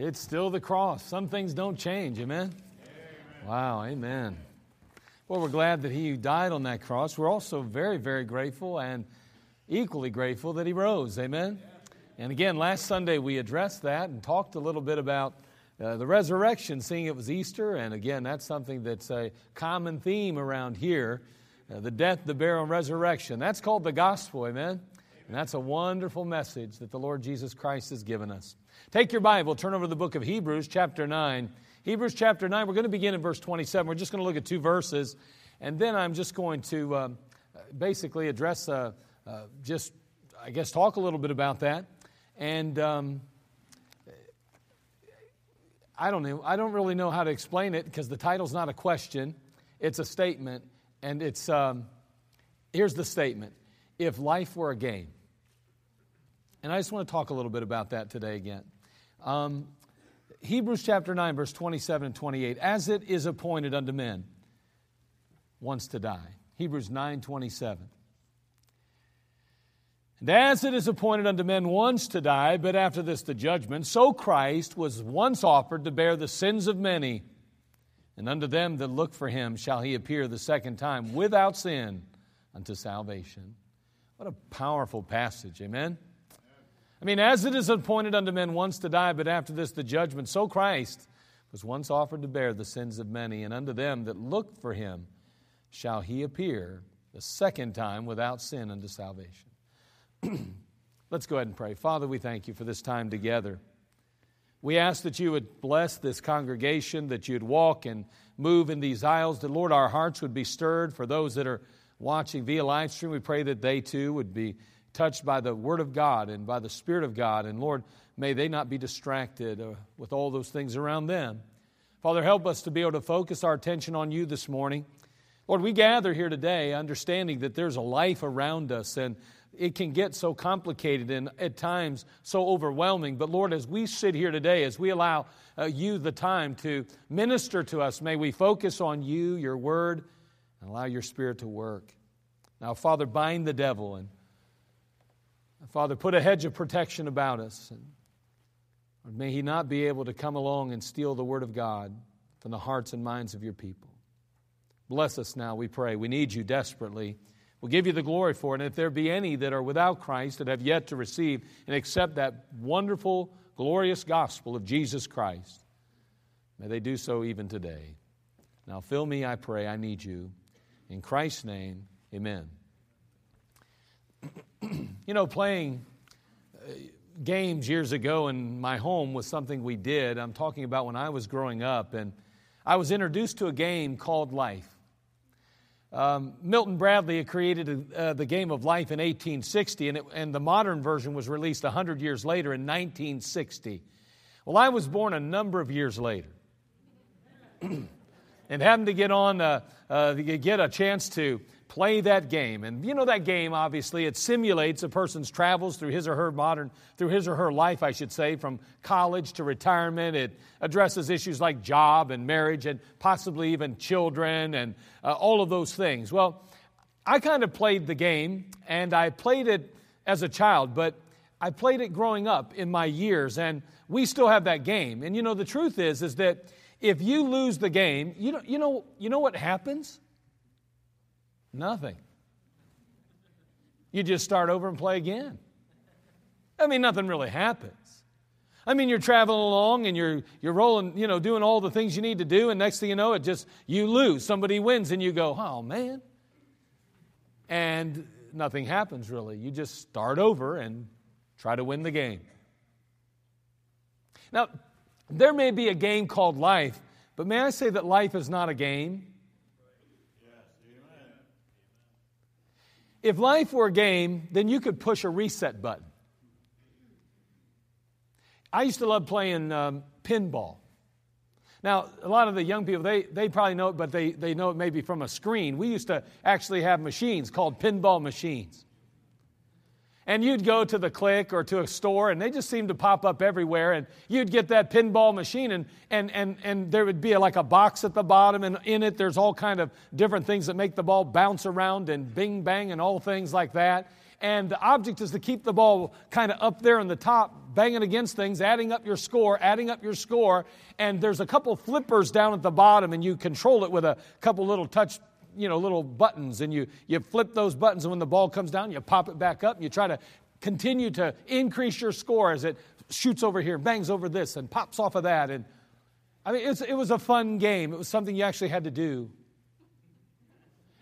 It's still the cross. Some things don't change. Amen? amen? Wow, amen. Well, we're glad that he died on that cross. We're also very, very grateful and equally grateful that he rose. Amen? And again, last Sunday we addressed that and talked a little bit about uh, the resurrection, seeing it was Easter. And again, that's something that's a common theme around here uh, the death, the burial, and resurrection. That's called the gospel. Amen? And that's a wonderful message that the Lord Jesus Christ has given us. Take your Bible, turn over to the book of Hebrews, chapter 9. Hebrews chapter 9, we're going to begin in verse 27. We're just going to look at two verses, and then I'm just going to uh, basically address, uh, uh, just, I guess, talk a little bit about that. And um, I don't know, I don't really know how to explain it because the title's not a question, it's a statement. And it's, um, here's the statement If life were a game, and I just want to talk a little bit about that today again. Um, Hebrews chapter 9, verse 27 and 28. As it is appointed unto men once to die. Hebrews 9, 27. And as it is appointed unto men once to die, but after this the judgment, so Christ was once offered to bear the sins of many. And unto them that look for him shall he appear the second time without sin unto salvation. What a powerful passage, amen? I mean, as it is appointed unto men once to die, but after this the judgment, so Christ was once offered to bear the sins of many, and unto them that look for him shall he appear the second time without sin unto salvation. Let's go ahead and pray. Father, we thank you for this time together. We ask that you would bless this congregation, that you'd walk and move in these aisles, that, Lord, our hearts would be stirred for those that are watching via live stream. We pray that they too would be touched by the Word of God and by the Spirit of God. And Lord, may they not be distracted uh, with all those things around them. Father, help us to be able to focus our attention on you this morning. Lord, we gather here today understanding that there's a life around us and it can get so complicated and at times so overwhelming. But Lord, as we sit here today, as we allow uh, you the time to minister to us, may we focus on you, your word, and allow your spirit to work. Now, Father, bind the devil and Father, put a hedge of protection about us. And may he not be able to come along and steal the word of God from the hearts and minds of your people. Bless us now, we pray. We need you desperately. We'll give you the glory for it. And if there be any that are without Christ that have yet to receive and accept that wonderful, glorious gospel of Jesus Christ, may they do so even today. Now, fill me, I pray. I need you. In Christ's name, amen. you know, playing uh, games years ago in my home was something we did. I'm talking about when I was growing up, and I was introduced to a game called Life. Um, Milton Bradley had created uh, the game of life in 1860, and, it, and the modern version was released 100 years later in 1960. Well, I was born a number of years later. and having to get on, uh, uh, get a chance to play that game. And you know that game, obviously, it simulates a person's travels through his or her modern, through his or her life, I should say, from college to retirement. It addresses issues like job and marriage and possibly even children and uh, all of those things. Well, I kind of played the game and I played it as a child, but I played it growing up in my years and we still have that game. And you know, the truth is, is that if you lose the game, you know, you know, you know what happens? Nothing. You just start over and play again. I mean, nothing really happens. I mean, you're traveling along and you're, you're rolling, you know, doing all the things you need to do, and next thing you know, it just, you lose. Somebody wins, and you go, oh, man. And nothing happens really. You just start over and try to win the game. Now, there may be a game called life, but may I say that life is not a game? If life were a game, then you could push a reset button. I used to love playing um, pinball. Now, a lot of the young people, they, they probably know it, but they, they know it maybe from a screen. We used to actually have machines called pinball machines. And you'd go to the click or to a store and they just seemed to pop up everywhere and you'd get that pinball machine and, and, and, and there would be like a box at the bottom and in it there's all kind of different things that make the ball bounce around and bing bang and all things like that. And the object is to keep the ball kind of up there in the top banging against things adding up your score adding up your score. And there's a couple flippers down at the bottom and you control it with a couple little touch you know, little buttons, and you, you flip those buttons, and when the ball comes down, you pop it back up, and you try to continue to increase your score as it shoots over here, bangs over this, and pops off of that. And I mean, it was a fun game. It was something you actually had to do.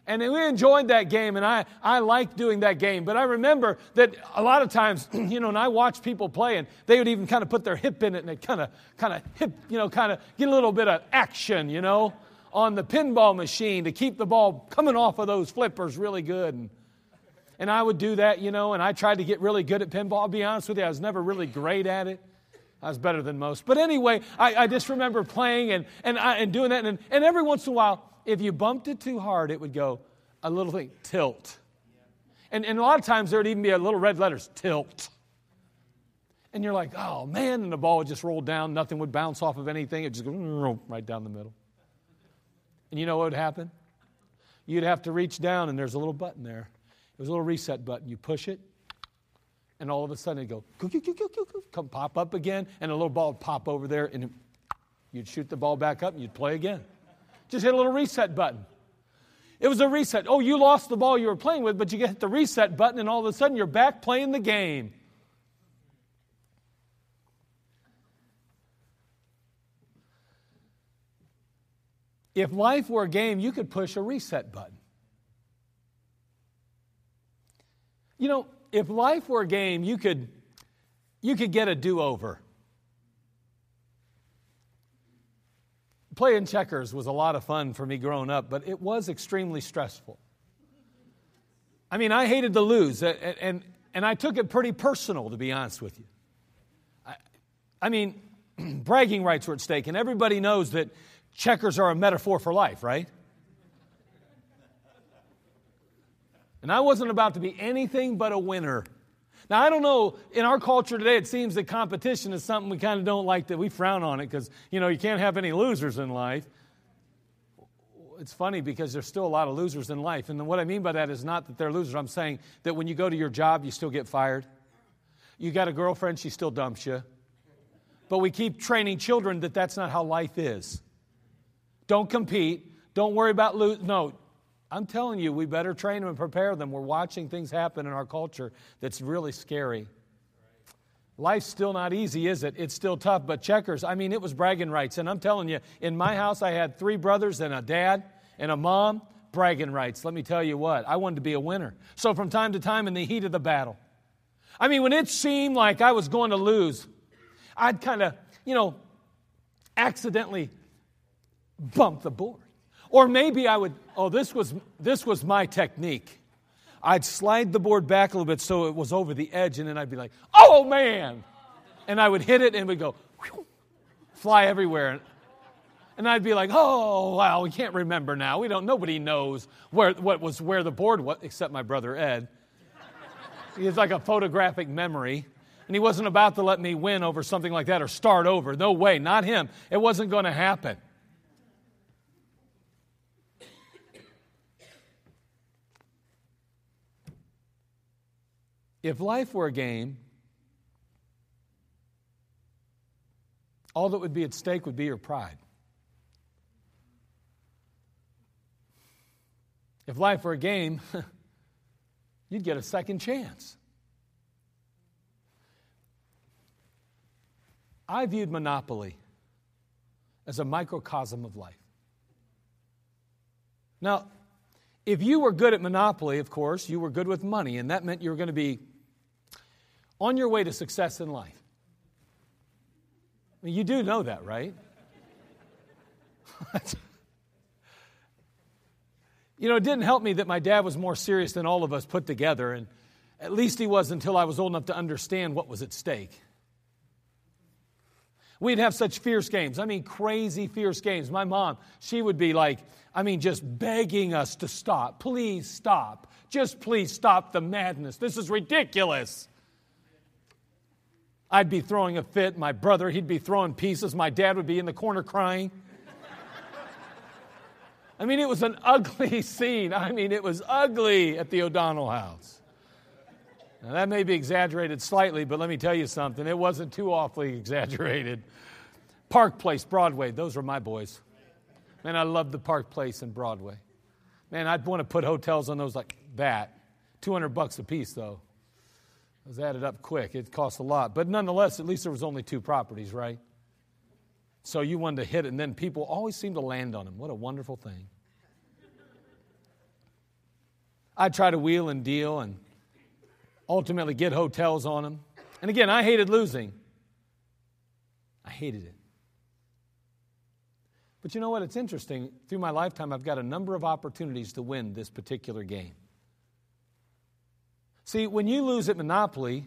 And we enjoyed that game, and I, I liked doing that game. But I remember that a lot of times, you know, and I watched people play, and they would even kind of put their hip in it, and they kind of, kind of hip, you know, kind of get a little bit of action, you know on the pinball machine to keep the ball coming off of those flippers really good. And, and I would do that, you know, and I tried to get really good at pinball. I'll be honest with you, I was never really great at it. I was better than most. But anyway, I, I just remember playing and, and, I, and doing that. And, and every once in a while, if you bumped it too hard, it would go a little thing, tilt. And, and a lot of times there would even be a little red letters, tilt. And you're like, oh man, and the ball would just roll down, nothing would bounce off of anything, it just go right down the middle. And you know what would happen? You'd have to reach down, and there's a little button there. It was a little reset button. You push it, and all of a sudden it'd go, come pop up again, and a little ball would pop over there, and you'd shoot the ball back up, and you'd play again. Just hit a little reset button. It was a reset. Oh, you lost the ball you were playing with, but you hit the reset button, and all of a sudden you're back playing the game. If life were a game, you could push a reset button. You know, if life were a game, you could, you could get a do over. Playing checkers was a lot of fun for me growing up, but it was extremely stressful. I mean, I hated to lose, and, and, and I took it pretty personal, to be honest with you. I, I mean, bragging rights were at stake, and everybody knows that checkers are a metaphor for life, right? And I wasn't about to be anything but a winner. Now, I don't know, in our culture today, it seems that competition is something we kind of don't like, that we frown on it because, you know, you can't have any losers in life. It's funny because there's still a lot of losers in life. And what I mean by that is not that they're losers. I'm saying that when you go to your job, you still get fired. You got a girlfriend, she still dumps you. But we keep training children that that's not how life is. Don't compete. Don't worry about lose. No, I'm telling you, we better train them and prepare them. We're watching things happen in our culture that's really scary. Life's still not easy, is it? It's still tough, but checkers, I mean, it was bragging rights. And I'm telling you, in my house, I had three brothers and a dad and a mom. Bragging rights. Let me tell you what, I wanted to be a winner. So from time to time, in the heat of the battle, I mean, when it seemed like I was going to lose, I'd kind of, you know, accidentally bump the board. Or maybe I would, oh, this was, this was my technique. I'd slide the board back a little bit so it was over the edge, and then I'd be like, oh man! And I would hit it and would go, whew, fly everywhere. And I'd be like, oh, wow, we can't remember now. We don't, nobody knows where, what was, where the board was, except my brother Ed. He has like a photographic memory. And he wasn't about to let me win over something like that or start over. No way, not him. It wasn't going to happen. If life were a game, all that would be at stake would be your pride. If life were a game, you'd get a second chance. I viewed Monopoly as a microcosm of life. Now, if you were good at Monopoly, of course, you were good with money, and that meant you were going to be on your way to success in life. I mean, you do know that, right? you know, it didn't help me that my dad was more serious than all of us put together, and at least he was until I was old enough to understand what was at stake. We'd have such fierce games. I mean, crazy fierce games. My mom, she would be like, I mean, just begging us to stop. Please stop. Just please stop the madness. This is ridiculous. I'd be throwing a fit. My brother, he'd be throwing pieces. My dad would be in the corner crying. I mean, it was an ugly scene. I mean, it was ugly at the O'Donnell house. Now, that may be exaggerated slightly, but let me tell you something. It wasn't too awfully exaggerated. Park Place, Broadway, those were my boys. Man, I loved the Park Place and Broadway. Man, I'd want to put hotels on those like that. 200 bucks a piece, though. It was added up quick. It cost a lot. But nonetheless, at least there was only two properties, right? So you wanted to hit it, and then people always seem to land on them. What a wonderful thing. I'd try to wheel and deal and ultimately get hotels on them. And again, I hated losing. I hated it. But you know what? It's interesting. Through my lifetime, I've got a number of opportunities to win this particular game. See, when you lose at Monopoly,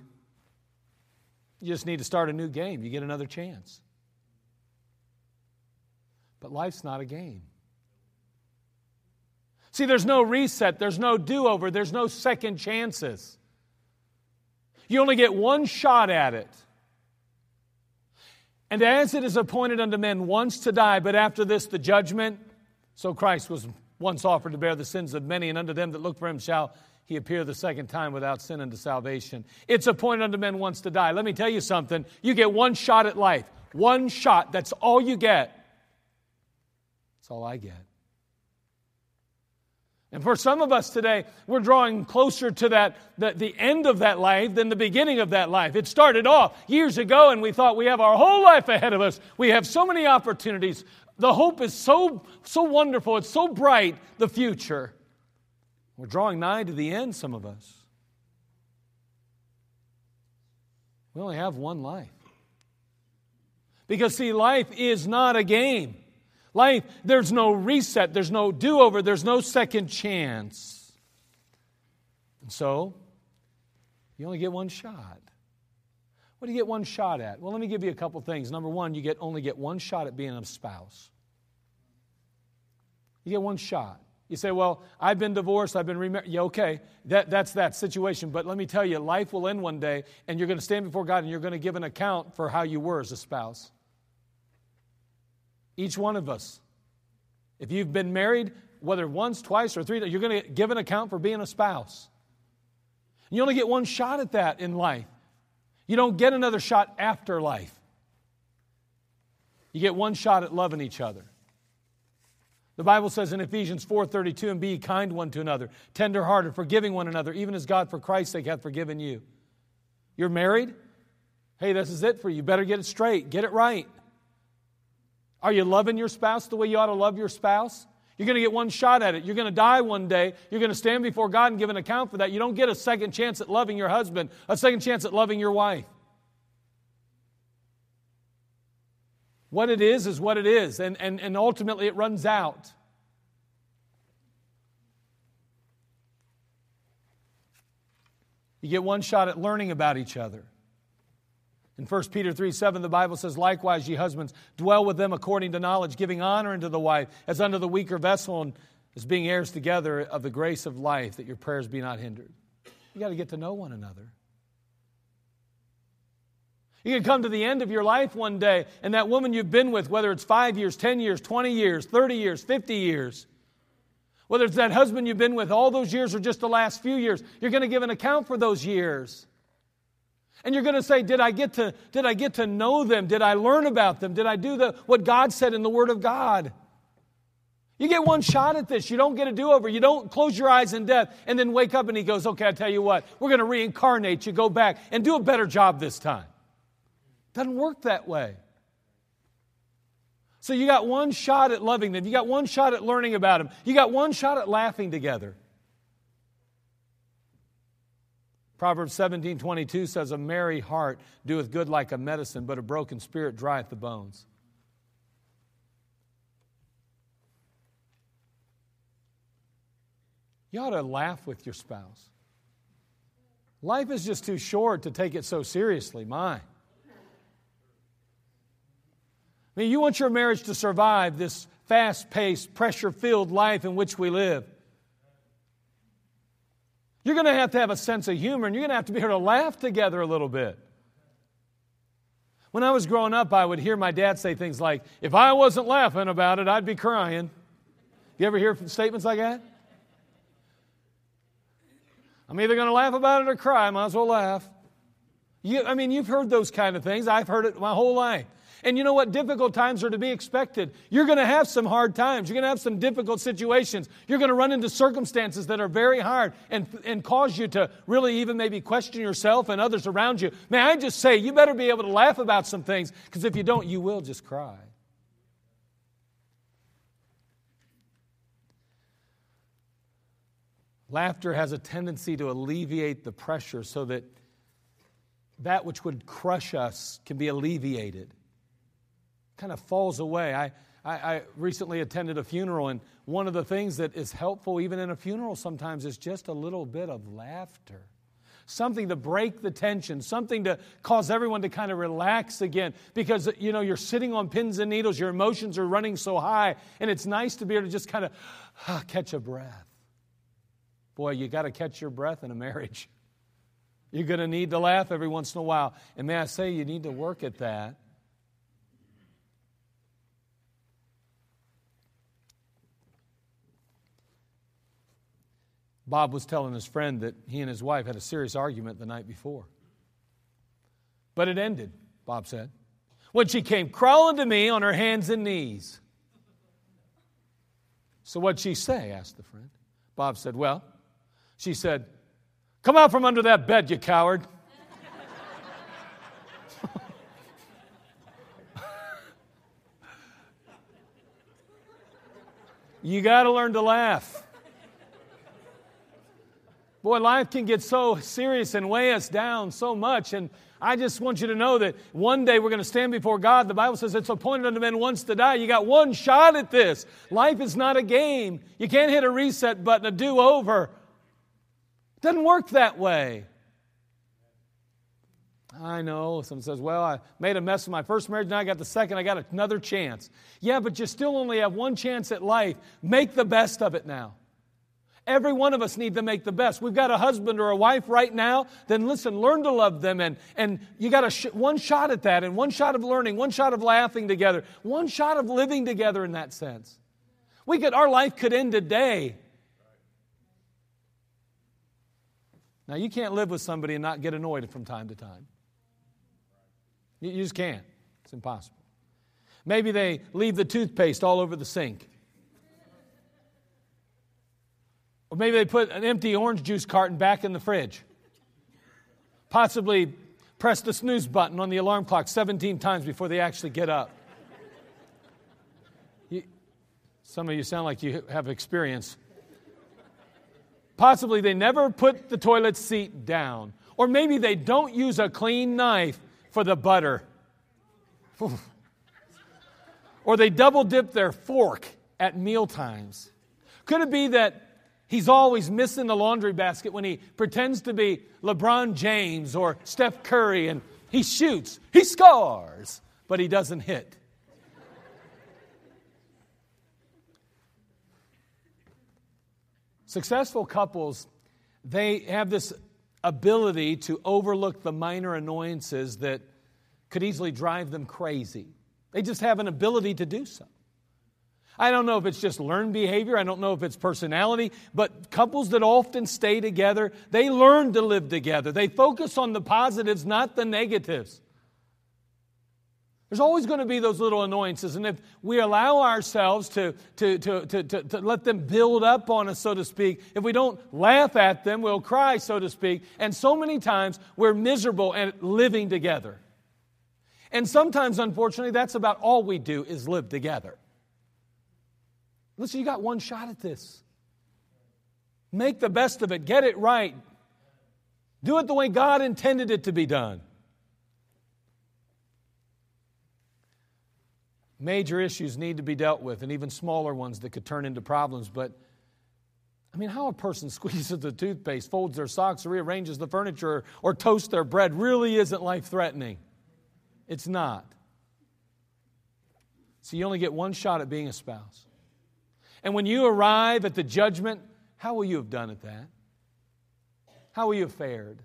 you just need to start a new game. You get another chance. But life's not a game. See, there's no reset, there's no do over, there's no second chances. You only get one shot at it. And as it is appointed unto men once to die, but after this the judgment, so Christ was once offered to bear the sins of many, and unto them that look for him shall he appear the second time without sin unto salvation. It's appointed unto men once to die. Let me tell you something. You get one shot at life. One shot. That's all you get. That's all I get. And for some of us today, we're drawing closer to that, the, the end of that life than the beginning of that life. It started off years ago, and we thought we have our whole life ahead of us. We have so many opportunities. The hope is so, so wonderful, it's so bright, the future. We're drawing nigh to the end, some of us. We only have one life. Because, see, life is not a game. Life, there's no reset, there's no do over, there's no second chance. And so, you only get one shot. What do you get one shot at? Well, let me give you a couple things. Number one, you get only get one shot at being a spouse. You get one shot. You say, Well, I've been divorced, I've been remarried. Yeah, okay, that, that's that situation. But let me tell you, life will end one day, and you're going to stand before God and you're going to give an account for how you were as a spouse. Each one of us. If you've been married, whether once, twice, or three, you're going to give an account for being a spouse. You only get one shot at that in life. You don't get another shot after life. You get one shot at loving each other. The Bible says in Ephesians 4:32, and be kind one to another, tenderhearted, forgiving one another, even as God for Christ's sake hath forgiven you. You're married? Hey, this is it for you. You better get it straight, get it right. Are you loving your spouse the way you ought to love your spouse? You're going to get one shot at it. You're going to die one day. You're going to stand before God and give an account for that. You don't get a second chance at loving your husband, a second chance at loving your wife. What it is is what it is, and, and, and ultimately it runs out. You get one shot at learning about each other. In 1 Peter 3 7, the Bible says, Likewise, ye husbands, dwell with them according to knowledge, giving honor unto the wife as unto the weaker vessel, and as being heirs together of the grace of life, that your prayers be not hindered. You got to get to know one another. You can come to the end of your life one day, and that woman you've been with, whether it's five years, 10 years, 20 years, 30 years, 50 years, whether it's that husband you've been with all those years or just the last few years, you're going to give an account for those years. And you're going to say, did I, get to, did I get to know them? Did I learn about them? Did I do the, what God said in the Word of God? You get one shot at this. You don't get a do over. You don't close your eyes in death and then wake up and He goes, okay, I tell you what, we're going to reincarnate you, go back and do a better job this time. Doesn't work that way. So you got one shot at loving them. You got one shot at learning about them. You got one shot at laughing together. Proverbs 17 22 says, A merry heart doeth good like a medicine, but a broken spirit drieth the bones. You ought to laugh with your spouse. Life is just too short to take it so seriously. My. I mean, you want your marriage to survive this fast paced, pressure filled life in which we live. You're going to have to have a sense of humor and you're going to have to be able to laugh together a little bit. When I was growing up, I would hear my dad say things like, If I wasn't laughing about it, I'd be crying. You ever hear statements like that? I'm either going to laugh about it or cry. I might as well laugh. You, I mean, you've heard those kind of things. I've heard it my whole life. And you know what? Difficult times are to be expected. You're going to have some hard times. You're going to have some difficult situations. You're going to run into circumstances that are very hard and, and cause you to really even maybe question yourself and others around you. May I just say, you better be able to laugh about some things because if you don't, you will just cry. Laughter has a tendency to alleviate the pressure so that that which would crush us can be alleviated. Kind of falls away. I, I, I, recently attended a funeral, and one of the things that is helpful, even in a funeral, sometimes is just a little bit of laughter. Something to break the tension, something to cause everyone to kind of relax again. Because, you know, you're sitting on pins and needles, your emotions are running so high, and it's nice to be able to just kind of ah, catch a breath. Boy, you got to catch your breath in a marriage. You're going to need to laugh every once in a while. And may I say, you need to work at that. Bob was telling his friend that he and his wife had a serious argument the night before. But it ended, Bob said, when she came crawling to me on her hands and knees. So, what'd she say? asked the friend. Bob said, Well, she said, Come out from under that bed, you coward. you got to learn to laugh. Boy, life can get so serious and weigh us down so much. And I just want you to know that one day we're going to stand before God. The Bible says it's appointed unto men once to die. You got one shot at this. Life is not a game. You can't hit a reset button, a do over. It doesn't work that way. I know. Someone says, Well, I made a mess of my first marriage, now I got the second, I got another chance. Yeah, but you still only have one chance at life. Make the best of it now. Every one of us need to make the best. We've got a husband or a wife right now, then listen, learn to love them. And, and you got a sh- one shot at that, and one shot of learning, one shot of laughing together, one shot of living together in that sense. We could, our life could end today Now, you can't live with somebody and not get annoyed from time to time. You, just can't. It's impossible. Maybe they leave the toothpaste all over the sink. Or maybe they put an empty orange juice carton back in the fridge. Possibly press the snooze button on the alarm clock 17 times before they actually get up. You, some of you sound like you have experience. Possibly they never put the toilet seat down. Or maybe they don't use a clean knife for the butter. or they double dip their fork at meal times. Could it be that he's always missing the laundry basket when he pretends to be LeBron James or Steph Curry and he shoots, he scores, but he doesn't hit? Successful couples, they have this ability to overlook the minor annoyances that could easily drive them crazy. They just have an ability to do so. I don't know if it's just learned behavior, I don't know if it's personality, but couples that often stay together, they learn to live together. They focus on the positives, not the negatives. There's always going to be those little annoyances. And if we allow ourselves to, to, to, to, to, let them build up on us, so to speak, if we don't laugh at them, we'll cry, so to speak. And so many times we're miserable at living together. And sometimes, unfortunately, that's about all we do is live together. Listen, you got one shot at this. Make the best of it, get it right. Do it the way God intended it to be done. Major issues need to be dealt with, and even smaller ones that could turn into problems. But I mean, how a person squeezes the toothpaste, folds their socks, or rearranges the furniture, or toasts their bread really isn't life threatening. It's not. So you only get one shot at being a spouse. And when you arrive at the judgment, how will you have done at that? How will you have fared?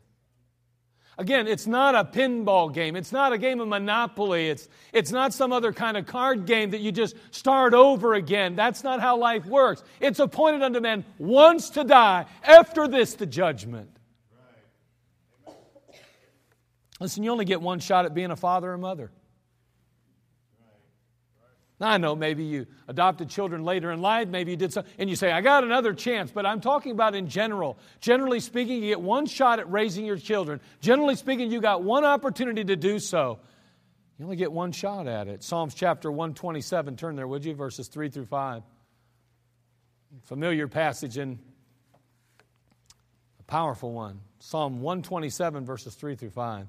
Again, it's not a pinball game. It's not a game of Monopoly. It's, it's not some other kind of card game that you just start over again. That's not how life works. It's appointed unto men once to die, after this, the judgment. Listen, you only get one shot at being a father or mother. I know maybe you adopted children later in life, maybe you did something, and you say, I got another chance, but I'm talking about in general. Generally speaking, you get one shot at raising your children. Generally speaking, you got one opportunity to do so. You only get one shot at it. Psalms chapter 127, turn there, would you? Verses 3 through 5. Familiar passage and a powerful one. Psalm 127, verses 3 through 5.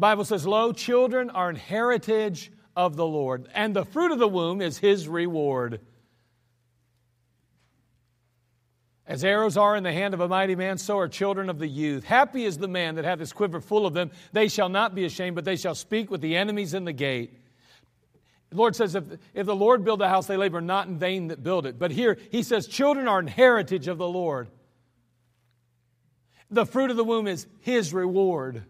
Bible says, Lo, children are an heritage of the Lord, and the fruit of the womb is his reward. As arrows are in the hand of a mighty man, so are children of the youth. Happy is the man that hath his quiver full of them. They shall not be ashamed, but they shall speak with the enemies in the gate. The Lord says, if, if the Lord build a house, they labor not in vain that build it. But here, he says, children are an heritage of the Lord. The fruit of the womb is his reward.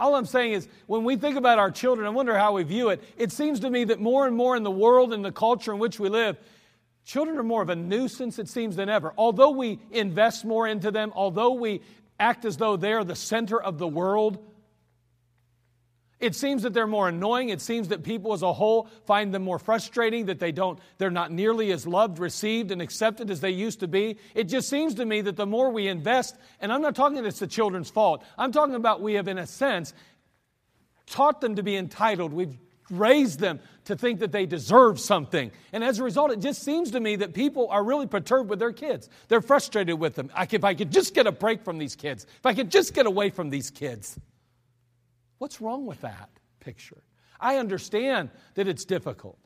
All I'm saying is, when we think about our children, I wonder how we view it. It seems to me that more and more in the world and the culture in which we live, children are more of a nuisance, it seems, than ever. Although we invest more into them, although we act as though they're the center of the world, it seems that they're more annoying. It seems that people as a whole find them more frustrating, that they don't, they're not nearly as loved, received, and accepted as they used to be. It just seems to me that the more we invest, and I'm not talking that it's the children's fault, I'm talking about we have, in a sense, taught them to be entitled. We've raised them to think that they deserve something. And as a result, it just seems to me that people are really perturbed with their kids. They're frustrated with them. If I could just get a break from these kids, if I could just get away from these kids. What's wrong with that picture? I understand that it's difficult.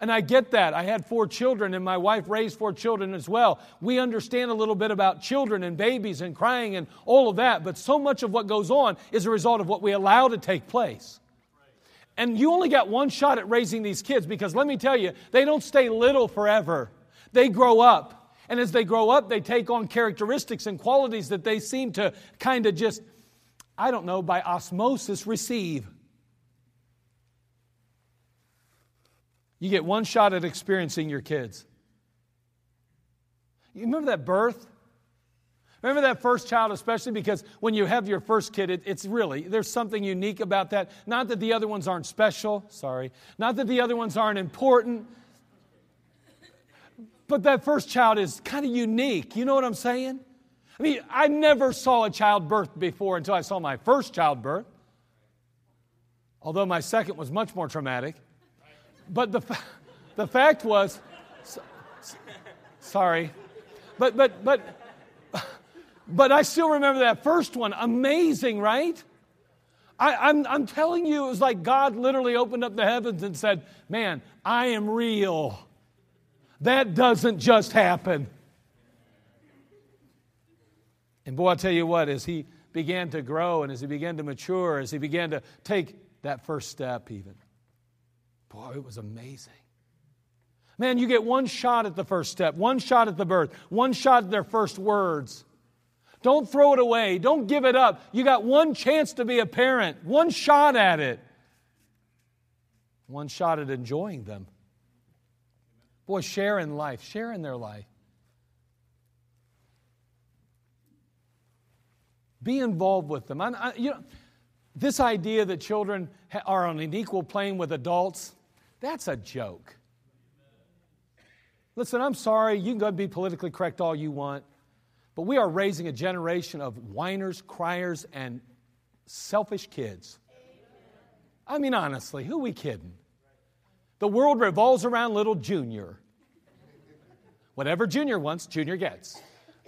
And I get that. I had four children, and my wife raised four children as well. We understand a little bit about children and babies and crying and all of that, but so much of what goes on is a result of what we allow to take place. And you only got one shot at raising these kids because let me tell you, they don't stay little forever. They grow up. And as they grow up, they take on characteristics and qualities that they seem to kind of just I don't know, by osmosis receive. You get one shot at experiencing your kids. You remember that birth? Remember that first child, especially because when you have your first kid, it, it's really, there's something unique about that. Not that the other ones aren't special, sorry. Not that the other ones aren't important. But that first child is kind of unique. You know what I'm saying? I mean, I never saw a childbirth before until I saw my first childbirth, although my second was much more traumatic. But the, fa- the fact was, so, sorry, but, but, but, but I still remember that first one. Amazing, right? I, I'm, I'm telling you, it was like God literally opened up the heavens and said, Man, I am real. That doesn't just happen. And boy, I'll tell you what, as he began to grow and as he began to mature, as he began to take that first step, even, boy, it was amazing. Man, you get one shot at the first step, one shot at the birth, one shot at their first words. Don't throw it away. Don't give it up. You got one chance to be a parent, one shot at it, one shot at enjoying them. Boy, share in life, share in their life. Be involved with them. I, I, you know, this idea that children are on an equal plane with adults, that's a joke. Listen, I'm sorry, you can go and be politically correct all you want, but we are raising a generation of whiners, criers, and selfish kids. I mean, honestly, who are we kidding? The world revolves around little Junior. Whatever Junior wants, Junior gets.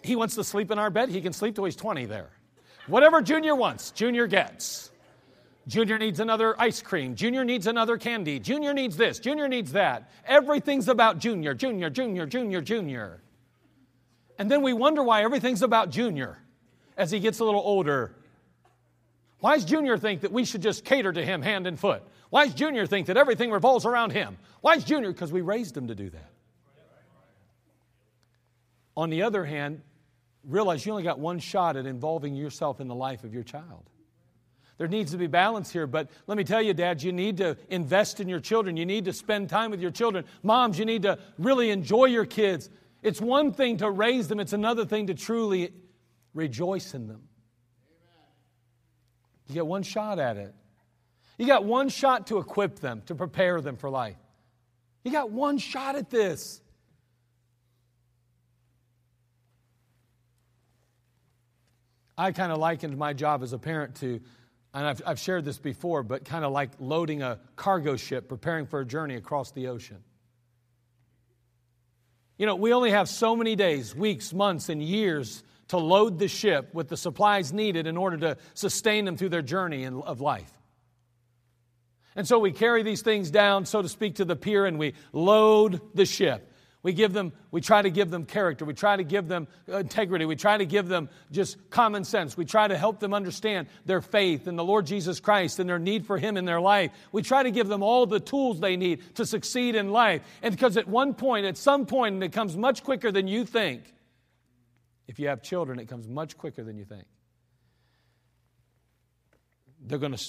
He wants to sleep in our bed, he can sleep till he's 20 there. Whatever Junior wants, Junior gets. Junior needs another ice cream. Junior needs another candy. Junior needs this. Junior needs that. Everything's about Junior, Junior, Junior, Junior, Junior. And then we wonder why everything's about Junior as he gets a little older. Why does Junior think that we should just cater to him hand and foot? Why does Junior think that everything revolves around him? Why is Junior? Because we raised him to do that. On the other hand, realize you only got one shot at involving yourself in the life of your child. There needs to be balance here, but let me tell you, dads, you need to invest in your children. You need to spend time with your children. Moms, you need to really enjoy your kids. It's one thing to raise them, it's another thing to truly rejoice in them. You get one shot at it. You got one shot to equip them, to prepare them for life. You got one shot at this. I kind of likened my job as a parent to, and I've, I've shared this before, but kind of like loading a cargo ship, preparing for a journey across the ocean. You know, we only have so many days, weeks, months, and years to load the ship with the supplies needed in order to sustain them through their journey of life. And so we carry these things down, so to speak, to the pier and we load the ship. We give them, we try to give them character. We try to give them uh, integrity. We try to give them just common sense. We try to help them understand their faith in the Lord Jesus Christ and their need for Him in their life. We try to give them all the tools they need to succeed in life. And because at one point, at some point, and it comes much quicker than you think, if you have children, it comes much quicker than you think. They're going to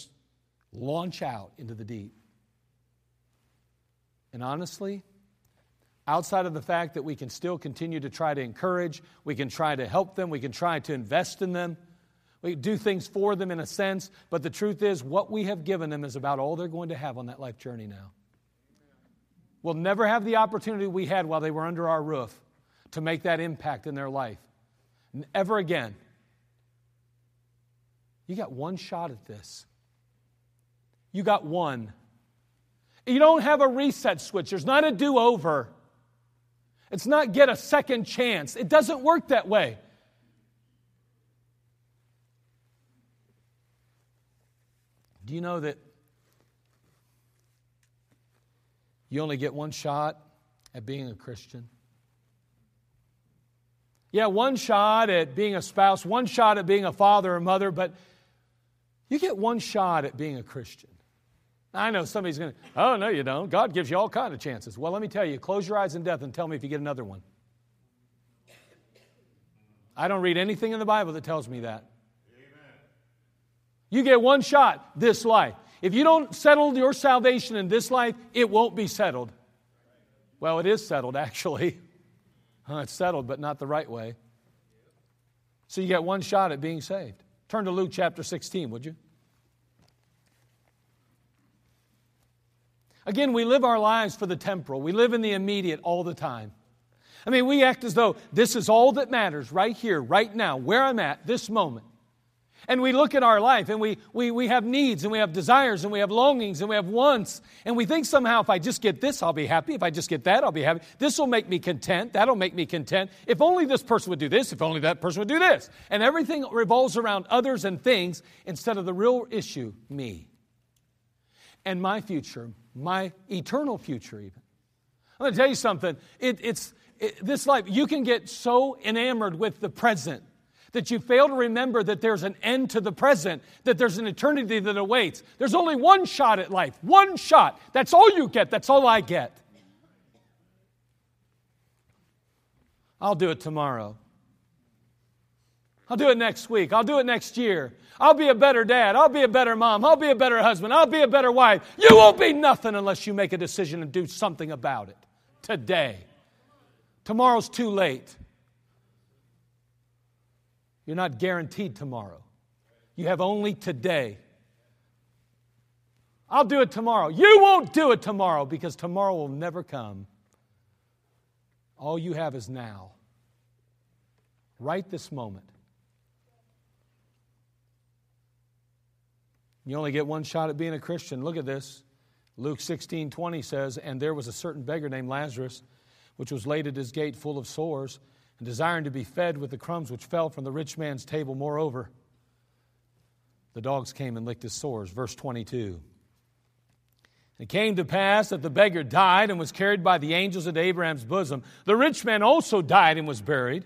launch out into the deep. And honestly, outside of the fact that we can still continue to try to encourage, we can try to help them, we can try to invest in them, we do things for them in a sense, but the truth is, what we have given them is about all they're going to have on that life journey now. We'll never have the opportunity we had while they were under our roof to make that impact in their life. Ever again. You got one shot at this. You got one. You don't have a reset switch. There's not a do over. It's not get a second chance. It doesn't work that way. Do you know that you only get one shot at being a Christian? Yeah, one shot at being a spouse, one shot at being a father or mother, but you get one shot at being a Christian. I know somebody's going to, oh, no, you don't. God gives you all kind of chances. Well, let me tell you, close your eyes in death and tell me if you get another one. I don't read anything in the Bible that tells me that. Amen. You get one shot this life. If you don't settle your salvation in this life, it won't be settled. Well, it is settled, actually. It's settled, but not the right way. So you get one shot at being saved. Turn to Luke chapter 16, would you? Again, we live our lives for the temporal. We live in the immediate all the time. I mean, we act as though this is all that matters right here, right now, where I'm at, this moment. And we look at our life and we, we, we have needs and we have desires and we have longings and we have wants. And we think somehow if I just get this, I'll be happy. If I just get that, I'll be happy. This will make me content. That'll make me content. If only this person would do this, if only that person would do this. And everything revolves around others and things instead of the real issue, me. And my future, my eternal future, even. I'm going to tell you something. It, it's it, this life, you can get so enamored with the present that you fail to remember that there's an end to the present, that there's an eternity that awaits. There's only one shot at life, one shot. That's all you get, that's all I get. I'll do it tomorrow. I'll do it next week. I'll do it next year. I'll be a better dad. I'll be a better mom. I'll be a better husband. I'll be a better wife. You won't be nothing unless you make a decision and do something about it today. Tomorrow's too late. You're not guaranteed tomorrow. You have only today. I'll do it tomorrow. You won't do it tomorrow because tomorrow will never come. All you have is now. Right this moment. You only get one shot at being a Christian. Look at this. Luke 16 20 says, And there was a certain beggar named Lazarus, which was laid at his gate full of sores and desiring to be fed with the crumbs which fell from the rich man's table. Moreover, the dogs came and licked his sores. Verse 22. It came to pass that the beggar died and was carried by the angels into Abraham's bosom. The rich man also died and was buried.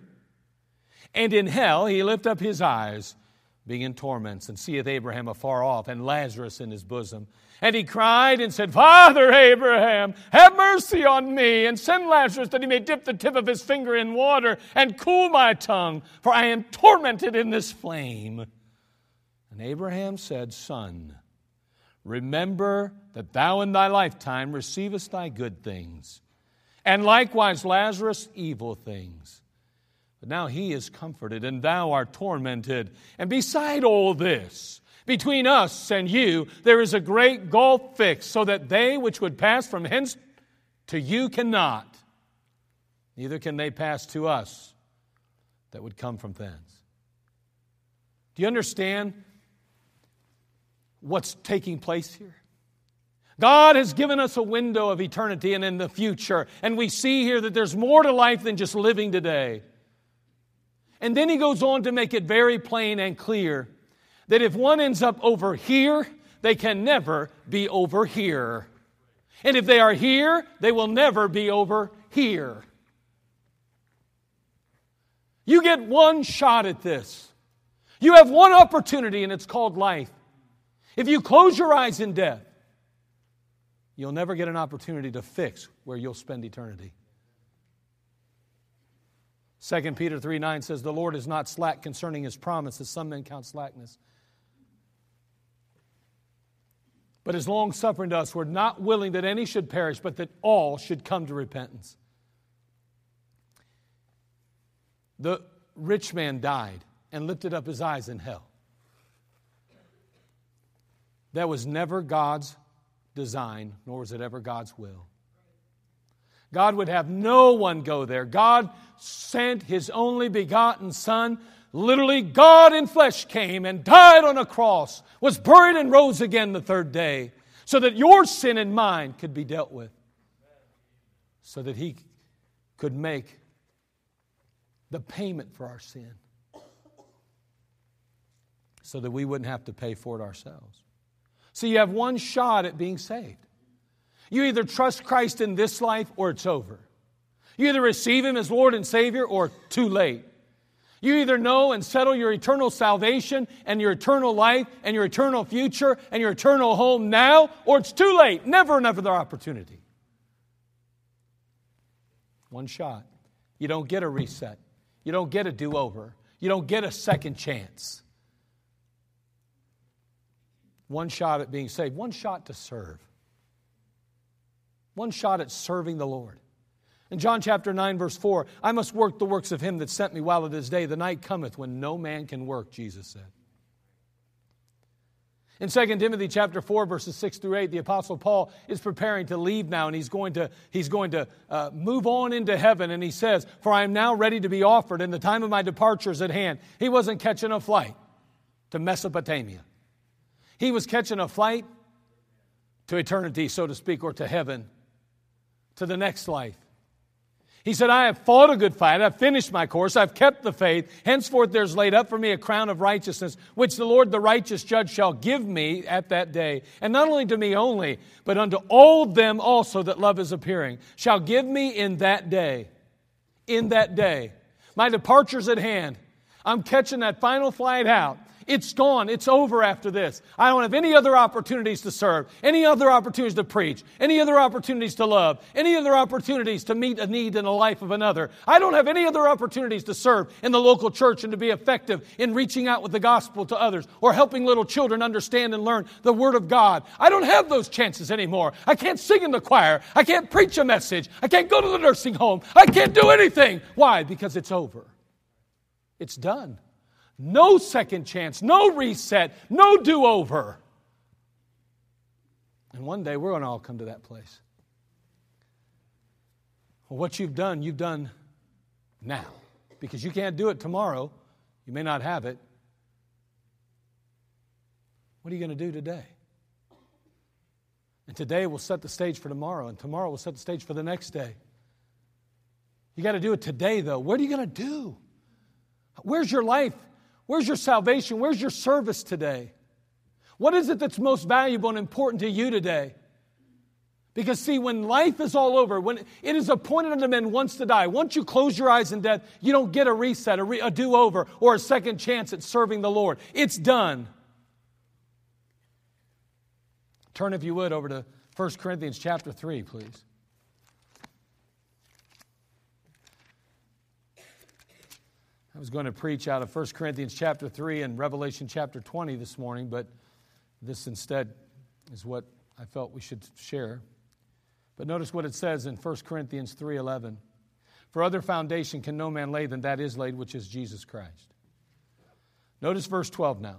And in hell he lift up his eyes, being in torments, and seeth Abraham afar off, and Lazarus in his bosom. And he cried and said, Father Abraham, have mercy on me, and send Lazarus that he may dip the tip of his finger in water and cool my tongue, for I am tormented in this flame. And Abraham said, Son, remember that thou in thy lifetime receivest thy good things, and likewise Lazarus evil things. But now he is comforted, and thou art tormented. And beside all this, between us and you, there is a great gulf fixed, so that they which would pass from hence to you cannot, neither can they pass to us that would come from thence. Do you understand what's taking place here? God has given us a window of eternity and in the future, and we see here that there's more to life than just living today. And then he goes on to make it very plain and clear that if one ends up over here, they can never be over here. And if they are here, they will never be over here. You get one shot at this. You have one opportunity, and it's called life. If you close your eyes in death, you'll never get an opportunity to fix where you'll spend eternity. 2 Peter 3 9 says, The Lord is not slack concerning his promise, as some men count slackness. But is long suffering to us, we're not willing that any should perish, but that all should come to repentance. The rich man died and lifted up his eyes in hell. That was never God's design, nor was it ever God's will. God would have no one go there. God sent his only begotten Son. Literally, God in flesh came and died on a cross, was buried and rose again the third day, so that your sin and mine could be dealt with, so that he could make the payment for our sin, so that we wouldn't have to pay for it ourselves. So you have one shot at being saved. You either trust Christ in this life or it's over. You either receive Him as Lord and Savior or too late. You either know and settle your eternal salvation and your eternal life and your eternal future and your eternal home now, or it's too late. Never another opportunity. One shot. You don't get a reset. You don't get a do over. You don't get a second chance. One shot at being saved, one shot to serve. One shot at serving the Lord. In John chapter 9, verse 4, I must work the works of him that sent me while it is day. The night cometh when no man can work, Jesus said. In 2 Timothy chapter 4, verses 6 through 8, the Apostle Paul is preparing to leave now, and he's going to, he's going to uh, move on into heaven. And he says, For I am now ready to be offered, and the time of my departure is at hand. He wasn't catching a flight to Mesopotamia, he was catching a flight to eternity, so to speak, or to heaven to the next life. He said, I have fought a good fight. I've finished my course. I've kept the faith. Henceforth, there's laid up for me a crown of righteousness, which the Lord, the righteous judge, shall give me at that day. And not only to me only, but unto all them also that love is appearing, shall give me in that day. In that day. My departure's at hand. I'm catching that final flight out. It's gone. It's over after this. I don't have any other opportunities to serve, any other opportunities to preach, any other opportunities to love, any other opportunities to meet a need in the life of another. I don't have any other opportunities to serve in the local church and to be effective in reaching out with the gospel to others or helping little children understand and learn the Word of God. I don't have those chances anymore. I can't sing in the choir. I can't preach a message. I can't go to the nursing home. I can't do anything. Why? Because it's over. It's done. No second chance, no reset, no do over. And one day we're going to all come to that place. Well, what you've done, you've done now. Because you can't do it tomorrow. You may not have it. What are you going to do today? And today will set the stage for tomorrow, and tomorrow will set the stage for the next day. You got to do it today, though. What are you going to do? Where's your life Where's your salvation? Where's your service today? What is it that's most valuable and important to you today? Because, see, when life is all over, when it is appointed unto men once to die, once you close your eyes in death, you don't get a reset, a, re- a do over, or a second chance at serving the Lord. It's done. Turn, if you would, over to 1 Corinthians chapter 3, please. I was going to preach out of 1 Corinthians chapter 3 and Revelation chapter 20 this morning, but this instead is what I felt we should share. But notice what it says in 1 Corinthians 3:11. For other foundation can no man lay than that is laid, which is Jesus Christ. Notice verse 12 now.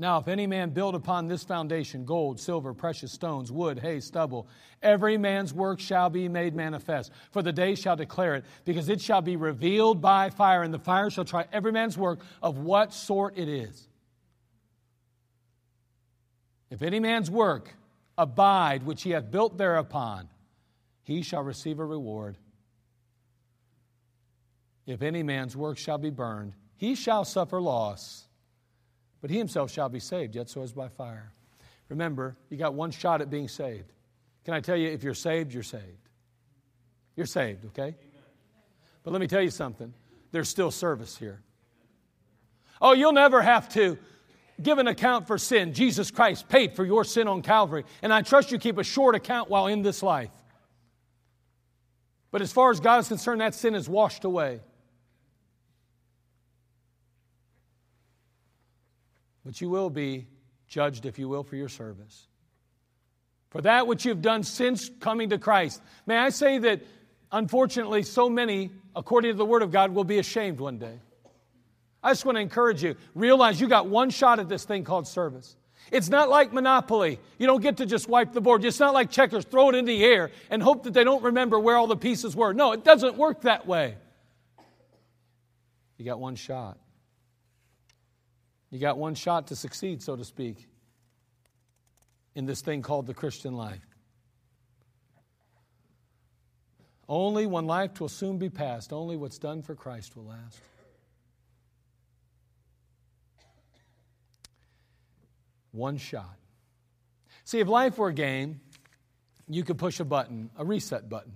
Now, if any man build upon this foundation gold, silver, precious stones, wood, hay, stubble, every man's work shall be made manifest. For the day shall declare it, because it shall be revealed by fire, and the fire shall try every man's work of what sort it is. If any man's work abide which he hath built thereupon, he shall receive a reward. If any man's work shall be burned, he shall suffer loss, but he himself shall be saved, yet so as by fire. Remember, you got one shot at being saved. Can I tell you, if you're saved, you're saved. You're saved, okay? But let me tell you something there's still service here. Oh, you'll never have to give an account for sin. Jesus Christ paid for your sin on Calvary. And I trust you keep a short account while in this life. But as far as God is concerned, that sin is washed away. But you will be judged, if you will, for your service. For that which you've done since coming to Christ. May I say that, unfortunately, so many, according to the Word of God, will be ashamed one day. I just want to encourage you. Realize you got one shot at this thing called service. It's not like Monopoly. You don't get to just wipe the board. It's not like checkers, throw it in the air and hope that they don't remember where all the pieces were. No, it doesn't work that way. You got one shot. You got one shot to succeed, so to speak, in this thing called the Christian life. Only one life will soon be past. Only what's done for Christ will last. One shot. See, if life were a game, you could push a button, a reset button.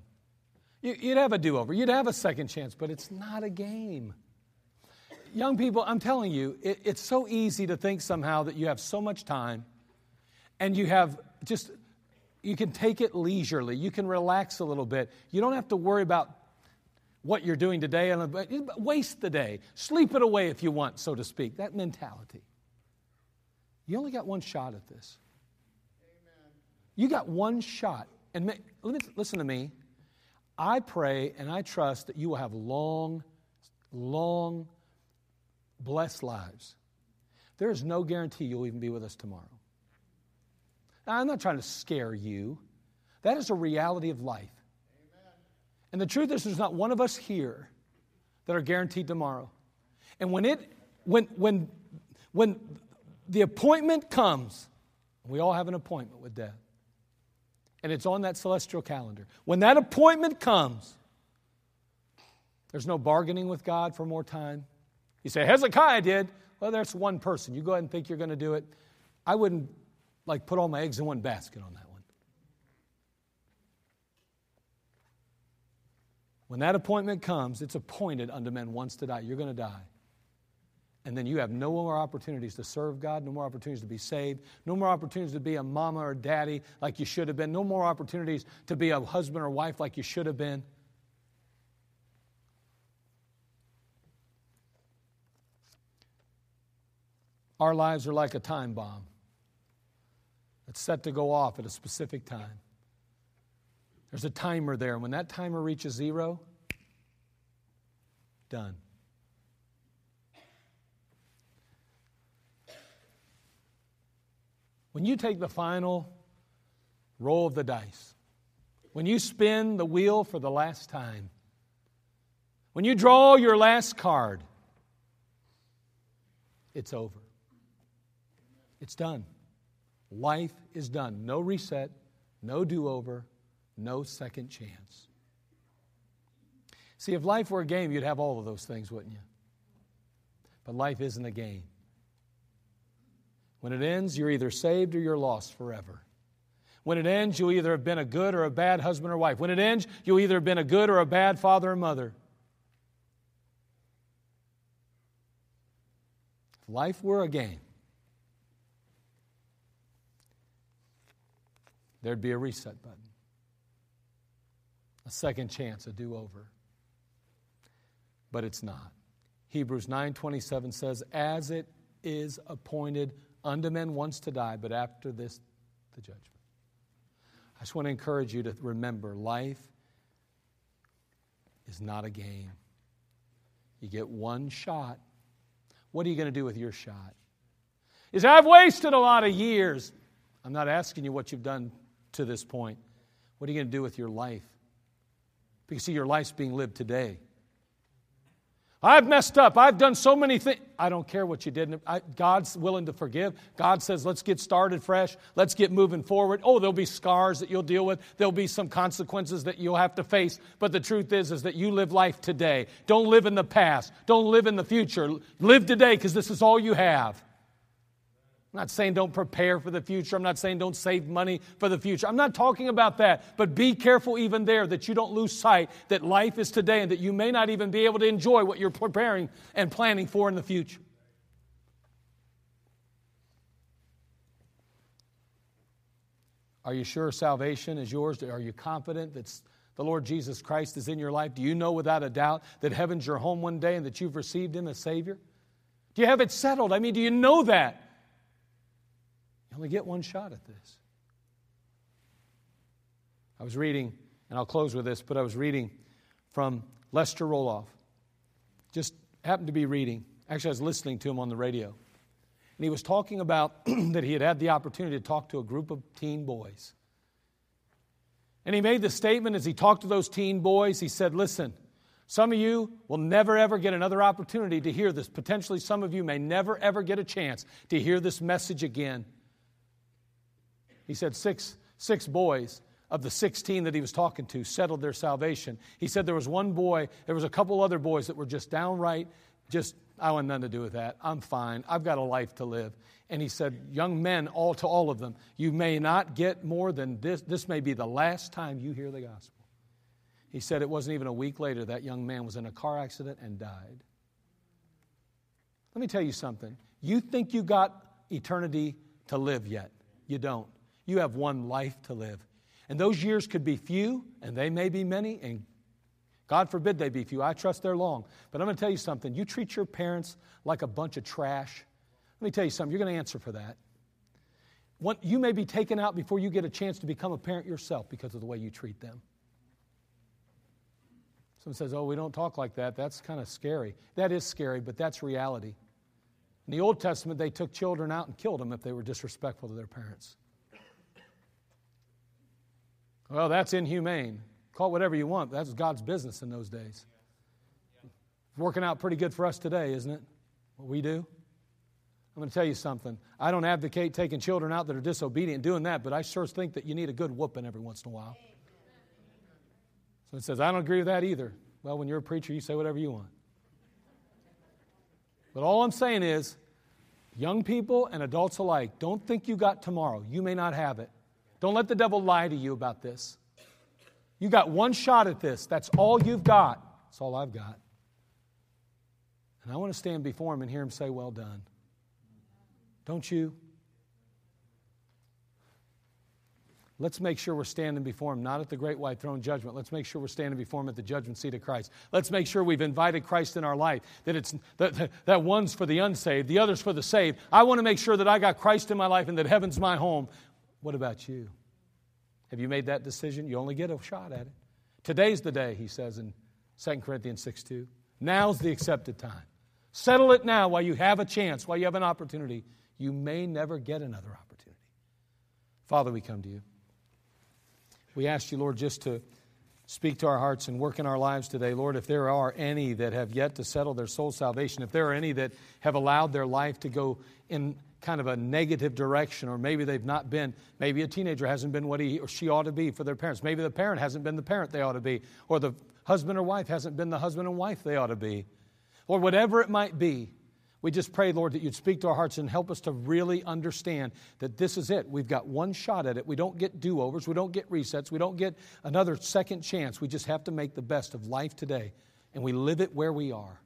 You'd have a do over, you'd have a second chance, but it's not a game. Young people, I'm telling you, it's so easy to think somehow that you have so much time and you have just, you can take it leisurely. You can relax a little bit. You don't have to worry about what you're doing today and waste the day. Sleep it away if you want, so to speak. That mentality. You only got one shot at this. Amen. You got one shot. And listen to me. I pray and I trust that you will have long, long, blessed lives. There is no guarantee you'll even be with us tomorrow. Now, I'm not trying to scare you. That is a reality of life. Amen. And the truth is, there's not one of us here that are guaranteed tomorrow. And when it, when, when, when the appointment comes. We all have an appointment with death. And it's on that celestial calendar. When that appointment comes, there's no bargaining with God for more time. You say, Hezekiah did. Well, there's one person. You go ahead and think you're going to do it. I wouldn't like put all my eggs in one basket on that one. When that appointment comes, it's appointed unto men once to die. You're going to die. And then you have no more opportunities to serve God, no more opportunities to be saved, no more opportunities to be a mama or daddy like you should have been, no more opportunities to be a husband or wife like you should have been. Our lives are like a time bomb It's set to go off at a specific time. There's a timer there. When that timer reaches zero, done. When you take the final roll of the dice, when you spin the wheel for the last time, when you draw your last card, it's over. It's done. Life is done. No reset, no do over, no second chance. See, if life were a game, you'd have all of those things, wouldn't you? But life isn't a game. When it ends, you're either saved or you're lost forever. When it ends, you'll either have been a good or a bad husband or wife. When it ends, you'll either have been a good or a bad father or mother. If life were a game, there'd be a reset button, a second chance, a do over. But it's not. Hebrews 9:27 says, "As it is appointed unto men once to die, but after this the judgment." I just want to encourage you to remember life is not a game. You get one shot. What are you going to do with your shot? Is I've wasted a lot of years. I'm not asking you what you've done to this point. What are you going to do with your life? Because see, your life's being lived today. I've messed up. I've done so many things. I don't care what you did. I, God's willing to forgive. God says, let's get started fresh. Let's get moving forward. Oh, there'll be scars that you'll deal with. There'll be some consequences that you'll have to face. But the truth is, is that you live life today. Don't live in the past. Don't live in the future. Live today because this is all you have. I'm not saying don't prepare for the future. I'm not saying don't save money for the future. I'm not talking about that. But be careful even there that you don't lose sight that life is today and that you may not even be able to enjoy what you're preparing and planning for in the future. Are you sure salvation is yours? Are you confident that the Lord Jesus Christ is in your life? Do you know without a doubt that heaven's your home one day and that you've received Him as Savior? Do you have it settled? I mean, do you know that? You only get one shot at this. I was reading, and I'll close with this, but I was reading from Lester Roloff. Just happened to be reading. Actually, I was listening to him on the radio. And he was talking about that he had had the opportunity to talk to a group of teen boys. And he made the statement as he talked to those teen boys, he said, Listen, some of you will never ever get another opportunity to hear this. Potentially, some of you may never ever get a chance to hear this message again. He said six, six boys of the 16 that he was talking to settled their salvation. He said there was one boy, there was a couple other boys that were just downright, just, I want nothing to do with that. I'm fine. I've got a life to live. And he said, young men, all to all of them, you may not get more than this. This may be the last time you hear the gospel. He said it wasn't even a week later that young man was in a car accident and died. Let me tell you something. You think you got eternity to live yet. You don't. You have one life to live. And those years could be few, and they may be many, and God forbid they be few. I trust they're long. But I'm going to tell you something. You treat your parents like a bunch of trash. Let me tell you something. You're going to answer for that. One, you may be taken out before you get a chance to become a parent yourself because of the way you treat them. Someone says, Oh, we don't talk like that. That's kind of scary. That is scary, but that's reality. In the Old Testament, they took children out and killed them if they were disrespectful to their parents. Well, that's inhumane. Call it whatever you want. That's God's business in those days. It's Working out pretty good for us today, isn't it? What we do? I'm going to tell you something. I don't advocate taking children out that are disobedient doing that, but I sure think that you need a good whooping every once in a while. So it says, I don't agree with that either. Well, when you're a preacher, you say whatever you want. But all I'm saying is, young people and adults alike, don't think you got tomorrow. You may not have it. Don't let the devil lie to you about this. You got one shot at this. That's all you've got. That's all I've got. And I want to stand before him and hear him say, Well done. Don't you? Let's make sure we're standing before Him, not at the great white throne judgment. Let's make sure we're standing before Him at the judgment seat of Christ. Let's make sure we've invited Christ in our life, that, it's, that, that one's for the unsaved, the other's for the saved. I want to make sure that I got Christ in my life and that heaven's my home. What about you? Have you made that decision? You only get a shot at it. Today's the day, he says in 2 Corinthians 6 2. Now's the accepted time. Settle it now while you have a chance, while you have an opportunity. You may never get another opportunity. Father, we come to you. We ask you, Lord, just to speak to our hearts and work in our lives today. Lord, if there are any that have yet to settle their soul salvation, if there are any that have allowed their life to go in kind of a negative direction, or maybe they've not been, maybe a teenager hasn't been what he or she ought to be for their parents. Maybe the parent hasn't been the parent they ought to be, or the husband or wife hasn't been the husband and wife they ought to be, or whatever it might be. We just pray, Lord, that you'd speak to our hearts and help us to really understand that this is it. We've got one shot at it. We don't get do overs. We don't get resets. We don't get another second chance. We just have to make the best of life today, and we live it where we are.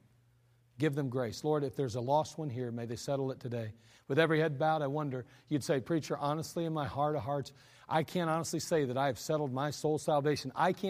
Give them grace. Lord, if there's a lost one here, may they settle it today. With every head bowed, I wonder, you'd say, Preacher, honestly, in my heart of hearts, I can't honestly say that I have settled my soul salvation. I can't.